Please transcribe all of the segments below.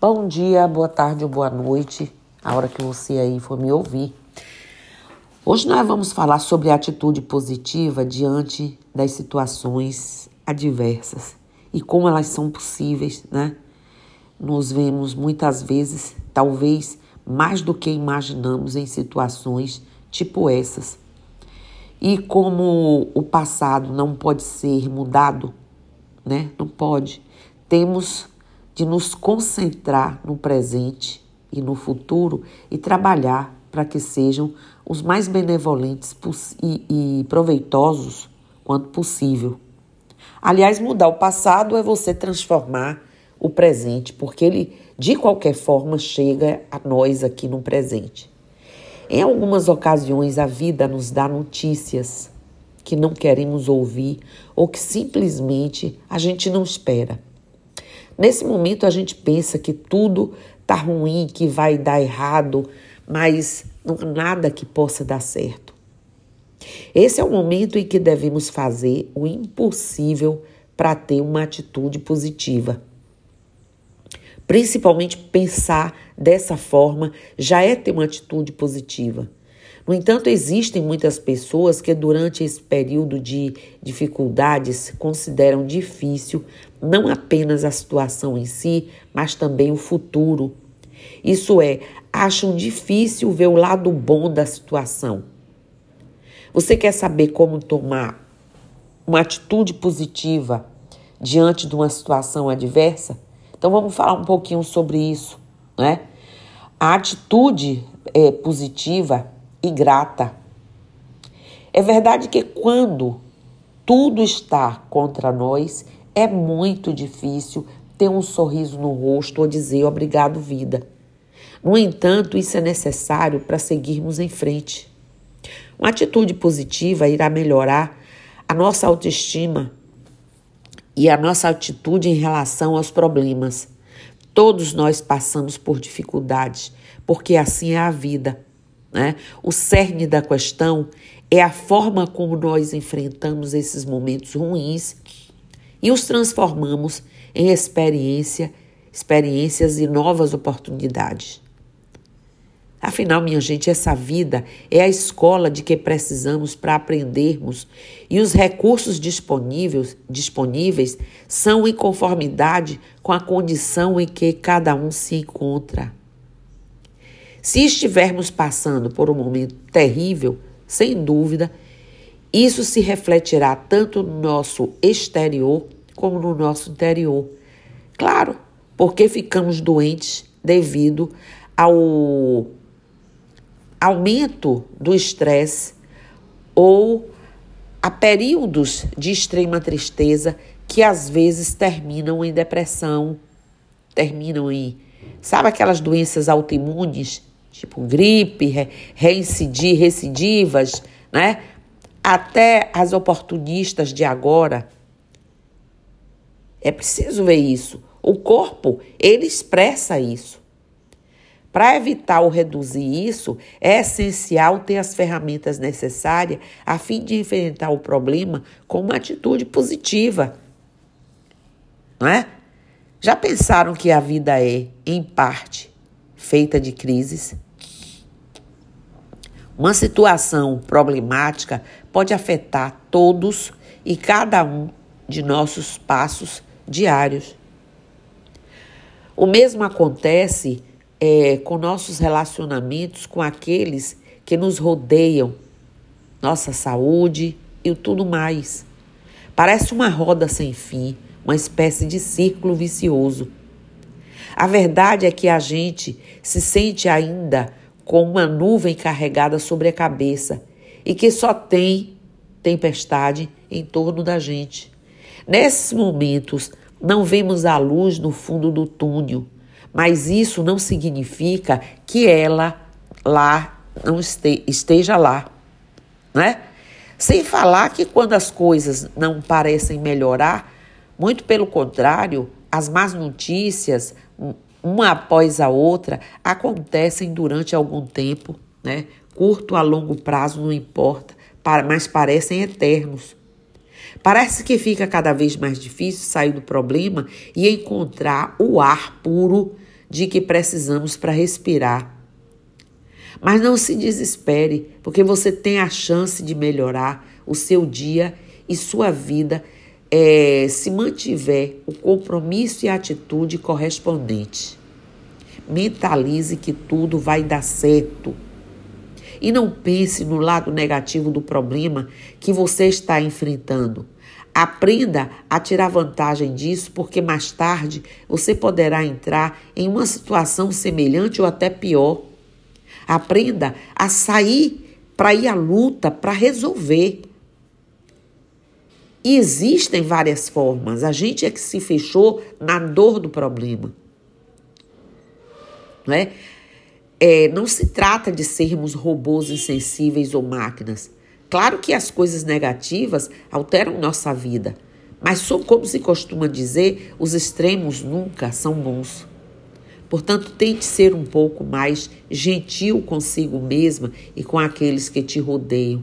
Bom dia, boa tarde ou boa noite, a hora que você aí for me ouvir. Hoje nós vamos falar sobre a atitude positiva diante das situações adversas e como elas são possíveis, né? Nos vemos muitas vezes, talvez mais do que imaginamos, em situações tipo essas. E como o passado não pode ser mudado, né? Não pode. Temos de nos concentrar no presente e no futuro e trabalhar para que sejam os mais benevolentes e, e proveitosos quanto possível. Aliás, mudar o passado é você transformar o presente, porque ele de qualquer forma chega a nós aqui no presente. Em algumas ocasiões a vida nos dá notícias que não queremos ouvir ou que simplesmente a gente não espera. Nesse momento a gente pensa que tudo tá ruim, que vai dar errado, mas não há nada que possa dar certo. Esse é o momento em que devemos fazer o impossível para ter uma atitude positiva. Principalmente pensar dessa forma já é ter uma atitude positiva. No entanto, existem muitas pessoas que, durante esse período de dificuldades, consideram difícil não apenas a situação em si, mas também o futuro. Isso é, acham difícil ver o lado bom da situação. Você quer saber como tomar uma atitude positiva diante de uma situação adversa? Então vamos falar um pouquinho sobre isso, né? A atitude é, positiva e grata. É verdade que quando tudo está contra nós, é muito difícil ter um sorriso no rosto ou dizer obrigado, vida. No entanto, isso é necessário para seguirmos em frente. Uma atitude positiva irá melhorar a nossa autoestima e a nossa atitude em relação aos problemas. Todos nós passamos por dificuldades, porque assim é a vida. Né? O cerne da questão é a forma como nós enfrentamos esses momentos ruins e os transformamos em experiência, experiências e novas oportunidades. Afinal, minha gente, essa vida é a escola de que precisamos para aprendermos e os recursos disponíveis, disponíveis são em conformidade com a condição em que cada um se encontra. Se estivermos passando por um momento terrível, sem dúvida, isso se refletirá tanto no nosso exterior como no nosso interior. Claro, porque ficamos doentes devido ao aumento do estresse ou a períodos de extrema tristeza que às vezes terminam em depressão, terminam em, sabe aquelas doenças autoimunes, tipo gripe, re, reincidir, recidivas, né? Até as oportunistas de agora. É preciso ver isso. O corpo, ele expressa isso. Para evitar ou reduzir isso, é essencial ter as ferramentas necessárias a fim de enfrentar o problema com uma atitude positiva. Não é? Já pensaram que a vida é, em parte, feita de crises? Uma situação problemática pode afetar todos e cada um de nossos passos diários. O mesmo acontece é, com nossos relacionamentos com aqueles que nos rodeiam, nossa saúde e tudo mais. Parece uma roda sem fim, uma espécie de círculo vicioso. A verdade é que a gente se sente ainda com uma nuvem carregada sobre a cabeça e que só tem tempestade em torno da gente. Nesses momentos, não vemos a luz no fundo do túnel mas isso não significa que ela lá não este, esteja lá, né? Sem falar que quando as coisas não parecem melhorar, muito pelo contrário, as más notícias, uma após a outra, acontecem durante algum tempo, né? Curto a longo prazo não importa, mas parecem eternos. Parece que fica cada vez mais difícil sair do problema e encontrar o ar puro de que precisamos para respirar. Mas não se desespere, porque você tem a chance de melhorar o seu dia e sua vida é, se mantiver o compromisso e a atitude correspondente. Mentalize que tudo vai dar certo. E não pense no lado negativo do problema que você está enfrentando. Aprenda a tirar vantagem disso, porque mais tarde você poderá entrar em uma situação semelhante ou até pior. Aprenda a sair para ir à luta, para resolver. E existem várias formas. A gente é que se fechou na dor do problema. Não é? É, não se trata de sermos robôs insensíveis ou máquinas. Claro que as coisas negativas alteram nossa vida, mas como se costuma dizer, os extremos nunca são bons. Portanto, tente ser um pouco mais gentil consigo mesma e com aqueles que te rodeiam.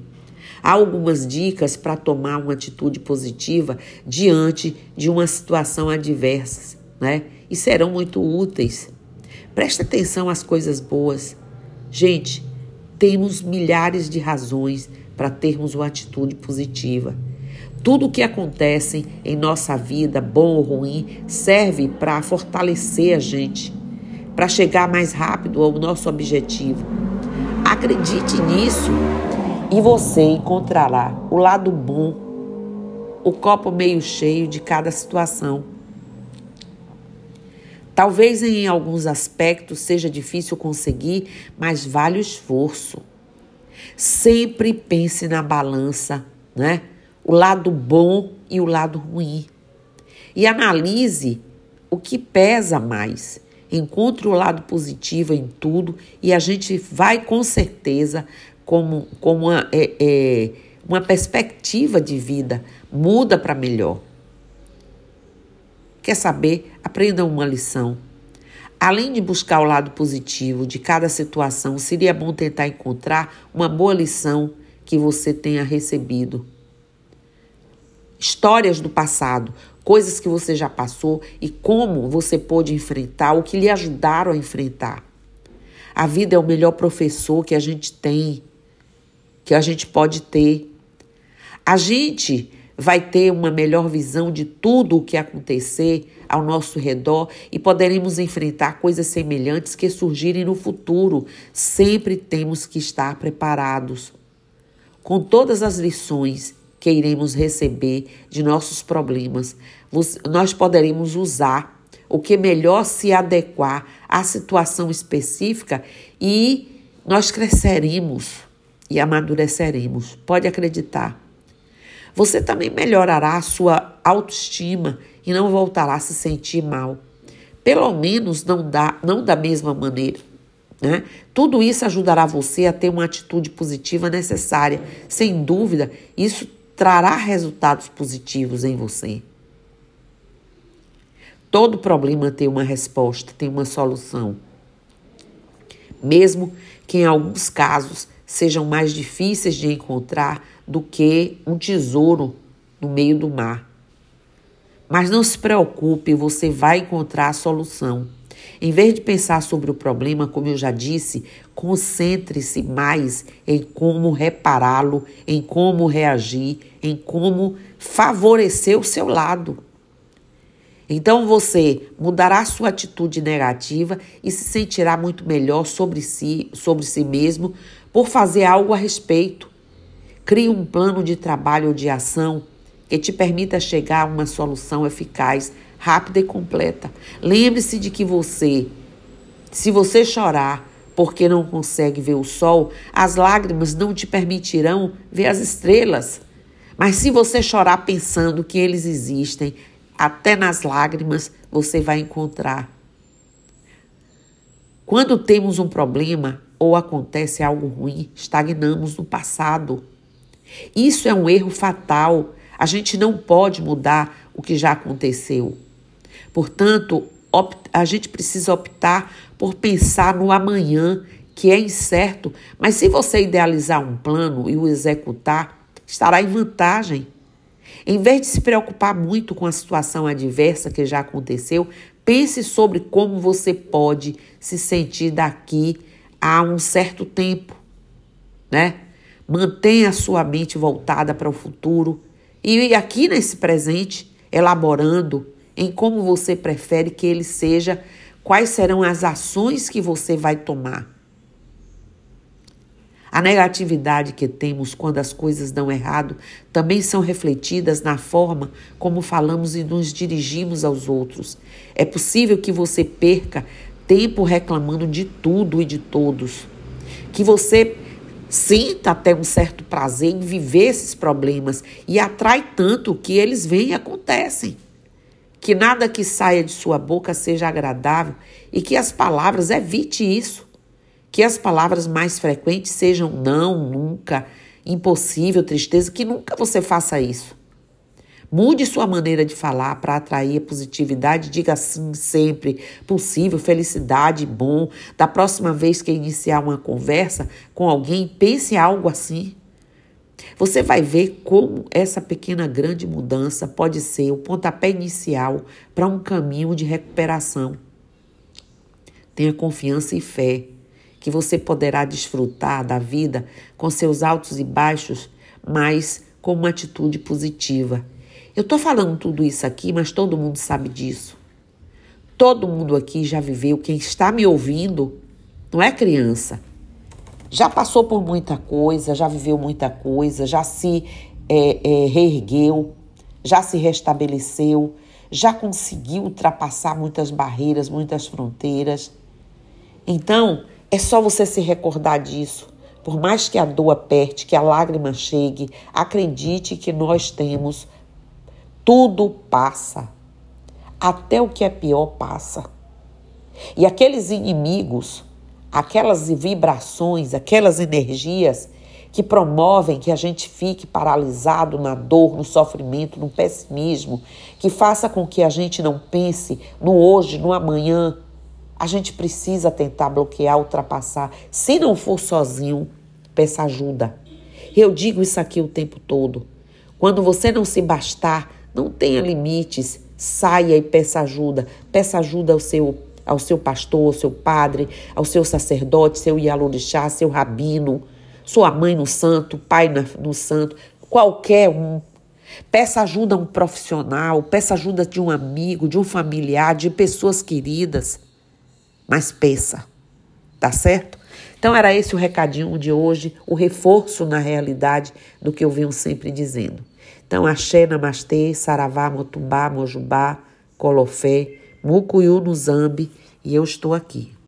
Há algumas dicas para tomar uma atitude positiva diante de uma situação adversa, né? E serão muito úteis. Preste atenção às coisas boas. Gente, temos milhares de razões para termos uma atitude positiva. Tudo o que acontece em nossa vida, bom ou ruim, serve para fortalecer a gente, para chegar mais rápido ao nosso objetivo. Acredite nisso e você encontrará o lado bom, o copo meio cheio de cada situação. Talvez em alguns aspectos seja difícil conseguir, mas vale o esforço. Sempre pense na balança, né? O lado bom e o lado ruim. E analise o que pesa mais. Encontre o lado positivo em tudo e a gente vai com certeza como, como uma, é, é, uma perspectiva de vida, muda para melhor. Quer saber? Aprenda uma lição. Além de buscar o lado positivo de cada situação, seria bom tentar encontrar uma boa lição que você tenha recebido. Histórias do passado, coisas que você já passou e como você pôde enfrentar, o que lhe ajudaram a enfrentar. A vida é o melhor professor que a gente tem que a gente pode ter. A gente vai ter uma melhor visão de tudo o que acontecer ao nosso redor e poderemos enfrentar coisas semelhantes que surgirem no futuro. Sempre temos que estar preparados. Com todas as lições que iremos receber de nossos problemas, nós poderemos usar o que melhor se adequar à situação específica e nós cresceremos e amadureceremos. Pode acreditar. Você também melhorará a sua autoestima e não voltará a se sentir mal. Pelo menos não, dá, não da mesma maneira. Né? Tudo isso ajudará você a ter uma atitude positiva necessária. Sem dúvida, isso trará resultados positivos em você. Todo problema tem uma resposta, tem uma solução. Mesmo que em alguns casos sejam mais difíceis de encontrar do que um tesouro no meio do mar. Mas não se preocupe, você vai encontrar a solução. Em vez de pensar sobre o problema, como eu já disse, concentre-se mais em como repará-lo, em como reagir, em como favorecer o seu lado. Então você mudará sua atitude negativa e se sentirá muito melhor sobre si, sobre si mesmo, por fazer algo a respeito. Crie um plano de trabalho ou de ação que te permita chegar a uma solução eficaz, rápida e completa. Lembre-se de que você, se você chorar porque não consegue ver o sol, as lágrimas não te permitirão ver as estrelas. Mas se você chorar pensando que eles existem, até nas lágrimas você vai encontrar. Quando temos um problema, ou acontece algo ruim, estagnamos no passado. Isso é um erro fatal. A gente não pode mudar o que já aconteceu. Portanto, a gente precisa optar por pensar no amanhã, que é incerto, mas se você idealizar um plano e o executar, estará em vantagem. Em vez de se preocupar muito com a situação adversa que já aconteceu, Pense sobre como você pode se sentir daqui a um certo tempo, né? Mantenha a sua mente voltada para o futuro e aqui nesse presente, elaborando em como você prefere que ele seja, quais serão as ações que você vai tomar. A negatividade que temos quando as coisas dão errado também são refletidas na forma como falamos e nos dirigimos aos outros. É possível que você perca tempo reclamando de tudo e de todos. Que você sinta até um certo prazer em viver esses problemas e atrai tanto que eles vêm e acontecem. Que nada que saia de sua boca seja agradável e que as palavras evite isso que as palavras mais frequentes sejam não, nunca, impossível, tristeza, que nunca você faça isso. Mude sua maneira de falar para atrair positividade. Diga sim sempre, possível, felicidade, bom. Da próxima vez que iniciar uma conversa com alguém, pense algo assim. Você vai ver como essa pequena grande mudança pode ser o pontapé inicial para um caminho de recuperação. Tenha confiança e fé que você poderá desfrutar da vida com seus altos e baixos, mas com uma atitude positiva. Eu estou falando tudo isso aqui, mas todo mundo sabe disso. Todo mundo aqui já viveu, quem está me ouvindo não é criança. Já passou por muita coisa, já viveu muita coisa, já se é, é, reergueu, já se restabeleceu, já conseguiu ultrapassar muitas barreiras, muitas fronteiras. Então, é só você se recordar disso. Por mais que a dor aperte, que a lágrima chegue, acredite que nós temos. Tudo passa. Até o que é pior passa. E aqueles inimigos, aquelas vibrações, aquelas energias que promovem que a gente fique paralisado na dor, no sofrimento, no pessimismo, que faça com que a gente não pense no hoje, no amanhã, a gente precisa tentar bloquear, ultrapassar. Se não for sozinho, peça ajuda. Eu digo isso aqui o tempo todo. Quando você não se bastar, não tenha limites, saia e peça ajuda. Peça ajuda ao seu, ao seu pastor, ao seu padre, ao seu sacerdote, seu ialorixá, seu rabino, sua mãe no santo, pai no santo, qualquer um. Peça ajuda a um profissional, peça ajuda de um amigo, de um familiar, de pessoas queridas mas pensa, tá certo? Então era esse o recadinho de hoje, o reforço na realidade do que eu venho sempre dizendo. Então, axé, namastê, saravá, motumbá, mojubá, colofé, mucuyu no zambi, e eu estou aqui.